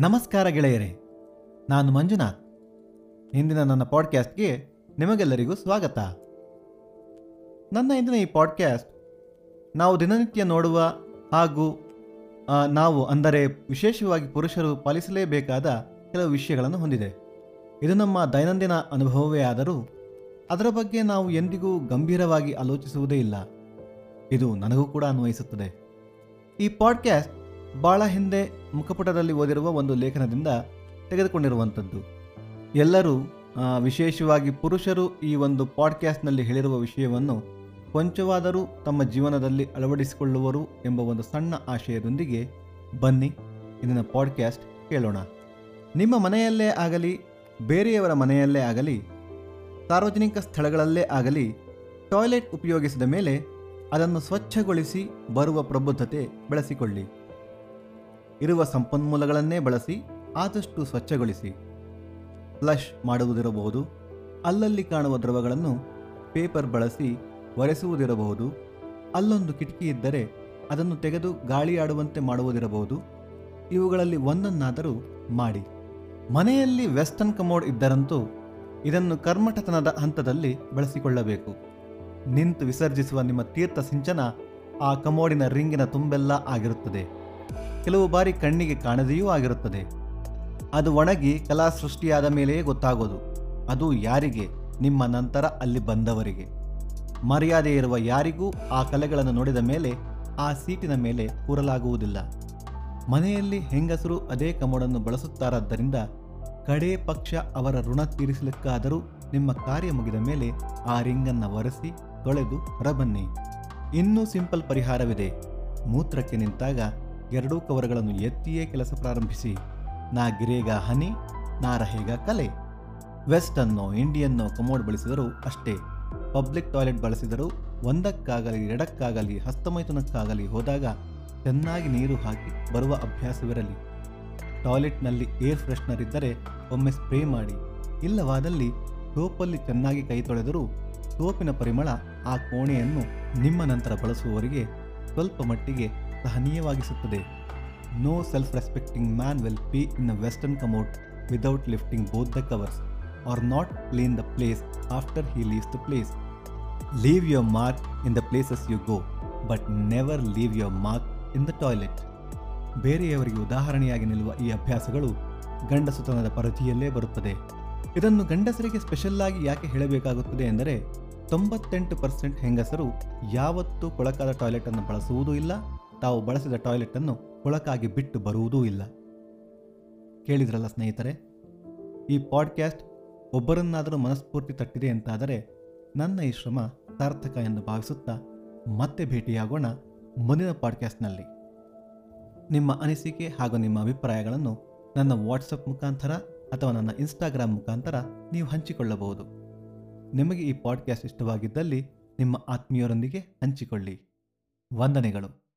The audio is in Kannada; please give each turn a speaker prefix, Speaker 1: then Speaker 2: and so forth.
Speaker 1: ನಮಸ್ಕಾರ ಗೆಳೆಯರೇ, ನಾನು ಮಂಜುನಾಥ್. ಇಂದಿನ ನನ್ನ ಪಾಡ್ಕ್ಯಾಸ್ಟ್ಗೆ ನಿಮಗೆಲ್ಲರಿಗೂ ಸ್ವಾಗತ. ನನ್ನ ಇಂದಿನ ಈ ಪಾಡ್ಕ್ಯಾಸ್ಟ್ ನಾವು ದಿನನಿತ್ಯ ನೋಡುವ ಹಾಗೂ ನಾವು ಅಂದರೆ ವಿಶೇಷವಾಗಿ ಪುರುಷರು ಪಾಲಿಸಲೇಬೇಕಾದ ಕೆಲವು ವಿಷಯಗಳನ್ನು ಹೊಂದಿದೆ. ಇದು ನಮ್ಮ ದೈನಂದಿನ ಅನುಭವವೇ ಆದರೂ ಅದರ ಬಗ್ಗೆ ನಾವು ಎಂದಿಗೂ ಗಂಭೀರವಾಗಿ ಆಲೋಚಿಸುವುದೇ ಇಲ್ಲ. ಇದು ನನಗೂ ಕೂಡ ಅನ್ವಯಿಸುತ್ತದೆ. ಈ ಪಾಡ್ಕ್ಯಾಸ್ಟ್ ಬಹಳ ಹಿಂದೆ ಮುಖಪುಟದಲ್ಲಿ ಓದಿರುವ ಒಂದು ಲೇಖನದಿಂದ ತೆಗೆದುಕೊಂಡಿರುವಂಥದ್ದು. ಎಲ್ಲರೂ ವಿಶೇಷವಾಗಿ ಪುರುಷರು ಈ ಒಂದು ಪಾಡ್ಕ್ಯಾಸ್ಟ್ನಲ್ಲಿ ಹೇಳಿರುವ ವಿಷಯವನ್ನು ಕೊಂಚವಾದರೂ ತಮ್ಮ ಜೀವನದಲ್ಲಿ ಅಳವಡಿಸಿಕೊಳ್ಳುವರು ಎಂಬ ಒಂದು ಸಣ್ಣ ಆಶಯದೊಂದಿಗೆ ಬನ್ನಿ, ಇಂದಿನ ಪಾಡ್ಕ್ಯಾಸ್ಟ್ ಕೇಳೋಣ. ನಿಮ್ಮ ಮನೆಯಲ್ಲೇ ಆಗಲಿ, ಬೇರೆಯವರ ಮನೆಯಲ್ಲೇ ಆಗಲಿ, ಸಾರ್ವಜನಿಕ ಸ್ಥಳಗಳಲ್ಲೇ ಆಗಲಿ ಟಾಯ್ಲೆಟ್ ಉಪಯೋಗಿಸಿದ ಮೇಲೆ ಅದನ್ನು ಸ್ವಚ್ಛಗೊಳಿಸಿ ಬರುವ ಪ್ರಬುದ್ಧತೆ ಬೆಳೆಸಿಕೊಳ್ಳಿ. ಇರುವ ಸಂಪನ್ಮೂಲಗಳನ್ನೇ ಬಳಸಿ ಆದಷ್ಟು ಸ್ವಚ್ಛಗೊಳಿಸಿ. ಫ್ಲಶ್ ಮಾಡುವುದಿರಬಹುದು, ಅಲ್ಲಲ್ಲಿ ಕಾಣುವ ದ್ರವಗಳನ್ನು ಪೇಪರ್ ಬಳಸಿ ಒರೆಸುವುದಿರಬಹುದು, ಅಲ್ಲೊಂದು ಕಿಟಕಿ ಇದ್ದರೆ ಅದನ್ನು ತೆಗೆದು ಗಾಳಿಯಾಡುವಂತೆ ಮಾಡುವುದಿರಬಹುದು, ಇವುಗಳಲ್ಲಿ ಒಂದನ್ನಾದರೂ ಮಾಡಿ. ಮನೆಯಲ್ಲಿ ವೆಸ್ಟರ್ನ್ ಕಮೋಡ್ ಇದ್ದರಂತೂ ಇದನ್ನು ಕರ್ಮಠತನದ ಹಂತದಲ್ಲಿ ಬಳಸಿಕೊಳ್ಳಬೇಕು. ನಿಂತು ವಿಸರ್ಜಿಸುವ ನಿಮ್ಮ ತೀರ್ಥ ಸಿಂಚನ ಆ ಕಮೋಡಿನ ರಿಂಗಿನ ತುಂಬೆಲ್ಲ ಆಗಿರುತ್ತದೆ. ಕೆಲವು ಬಾರಿ ಕಣ್ಣಿಗೆ ಕಾಣದೆಯೂ ಆಗಿರುತ್ತದೆ. ಅದು ಒಣಗಿ ಕಲಾ ಸೃಷ್ಟಿಯಾದ ಮೇಲೆಯೇ ಗೊತ್ತಾಗೋದು. ಅದು ಯಾರಿಗೆ? ನಿಮ್ಮ ನಂತರ ಅಲ್ಲಿ ಬಂದವರಿಗೆ. ಮರ್ಯಾದೆ ಇರುವ ಯಾರಿಗೂ ಆ ಕಲೆಗಳನ್ನು ನೋಡಿದ ಮೇಲೆ, ಆ ಸೀಟಿನ ಮೇಲೆ ಕೂರಲಾಗುವುದಿಲ್ಲ. ಮನೆಯಲ್ಲಿ ಹೆಂಗಸರು ಅದೇ ಕಮೋಡನ್ನು ಬಳಸುತ್ತಾರಾದ್ದರಿಂದ, ಕಡೇ ಪಕ್ಷ ಅವರ ಋಣ ತೀರಿಸಲಿಕ್ಕಾದರೂ ನಿಮ್ಮ ಕಾರ್ಯ ಮುಗಿದ ಮೇಲೆ ಆ ರಿಂಗನ್ನು ಒರೆಸಿ ತೊಳೆದು ಹೊರಬನ್ನಿ. ಇನ್ನೂ ಸಿಂಪಲ್ ಪರಿಹಾರವಿದೆ. ಮೂತ್ರಕ್ಕೆ ನಿಂತಾಗ ಎರಡೂ ಕವರ್ಗಳನ್ನು ಎತ್ತಿಯೇ ಕೆಲಸ ಪ್ರಾರಂಭಿಸಿ, ನಾ ಗಿರೇಗ ಹನಿ, ನಾ ರಹೇಗ ಕಲೆ. ವೆಸ್ಟನ್ನೋ ಇಂಡಿಯನ್ನೋ ಕಮೋಡ್ ಬಳಸಿದರೂ ಅಷ್ಟೇ. ಪಬ್ಲಿಕ್ ಟಾಯ್ಲೆಟ್ ಬಳಸಿದರೂ ಒಂದಕ್ಕಾಗಲಿ, ಎರಡಕ್ಕಾಗಲಿ, ಹಸ್ತಮೈಥುನಕ್ಕಾಗಲಿ ಹೋದಾಗ ಚೆನ್ನಾಗಿ ನೀರು ಹಾಕಿ ಬರುವ ಅಭ್ಯಾಸವಿರಲಿ. ಟಾಯ್ಲೆಟ್ನಲ್ಲಿ ಏರ್ ಫ್ರೆಶ್ನರ್ ಇದ್ದರೆ ಒಮ್ಮೆ ಸ್ಪ್ರೇ ಮಾಡಿ. ಇಲ್ಲವಾದಲ್ಲಿ ಸೋಪಲ್ಲಿ ಚೆನ್ನಾಗಿ ಕೈ ತೊಳೆದರೂ ಸೋಪಿನ ಪರಿಮಳ ಆ ಕೋಣೆಯನ್ನು ನಿಮ್ಮ ನಂತರ ಬಳಸುವವರಿಗೆ ಸ್ವಲ್ಪ ಮಟ್ಟಿಗೆ ಸಹನೀಯವಾಗಿಸುತ್ತದೆ. No self respecting man will pee in a western commode without lifting both the covers or not clean the place after he leaves the place leave your mark in the places you go but never leave your mark in the toilet ಬೇರೆಯವರಿಗೆ ಉದಾಹರಣೆಯಾಗಿ ನಿಲ್ಲುವ ಈ ಅಭ್ಯಾಸಗಳು ಗಂಡಸುತನದ ಪರಿಧಿಯಲ್ಲೇ ಬರುತ್ತದೆ. ಇದನ್ನು ಗಂಡಸರಿಗೆ ಸ್ಪೆಷಲ್ ಆಗಿ ಯಾಕೆ ಹೇಳಬೇಕಾಗುತ್ತದೆ ಎಂದರೆ, ತೊಂಬತ್ತೆಂಟು ಪರ್ಸೆಂಟ್ ಹೆಂಗಸರು ಯಾವತ್ತೂ ಕೊಳಕಾದ ಟಾಯ್ಲೆಟ್ ಅನ್ನು ಬಳಸುವುದೂ ಇಲ್ಲ ತಾವು ಬಳಸಿದ ಟಾಯ್ಲೆಟ್ ಅನ್ನು ಕೊಳಕಾಗಿ ಬಿಟ್ಟು ಬರುವುದೂ ಇಲ್ಲ. ಕೇಳಿದ್ರಲ್ಲ ಸ್ನೇಹಿತರೆ, ಈ ಪಾಡ್ಕ್ಯಾಸ್ಟ್ ಒಬ್ಬರನ್ನಾದರೂ ಮನಸ್ಫೂರ್ತಿ ತಟ್ಟಿದೆ ಅಂತಾದರೆ ನನ್ನ ಈ ಶ್ರಮ ಸಾರ್ಥಕ ಎಂದು ಭಾವಿಸುತ್ತಾ ಮತ್ತೆ ಭೇಟಿಯಾಗೋಣ ಮುಂದಿನ ಪಾಡ್ಕ್ಯಾಸ್ಟ್ನಲ್ಲಿ. ನಿಮ್ಮ ಅನಿಸಿಕೆ ಹಾಗೂ ನಿಮ್ಮ ಅಭಿಪ್ರಾಯಗಳನ್ನು ನನ್ನ ವಾಟ್ಸಪ್ ಮುಖಾಂತರ ಅಥವಾ ನನ್ನ ಇನ್ಸ್ಟಾಗ್ರಾಮ್ ಮುಖಾಂತರ ನೀವು ಹಂಚಿಕೊಳ್ಳಬಹುದು. ನಿಮಗೆ ಈ ಪಾಡ್ಕ್ಯಾಸ್ಟ್ ಇಷ್ಟವಾಗಿದ್ದಲ್ಲಿ ನಿಮ್ಮ ಆತ್ಮೀಯರೊಂದಿಗೆ ಹಂಚಿಕೊಳ್ಳಿ. ವಂದನೆಗಳು.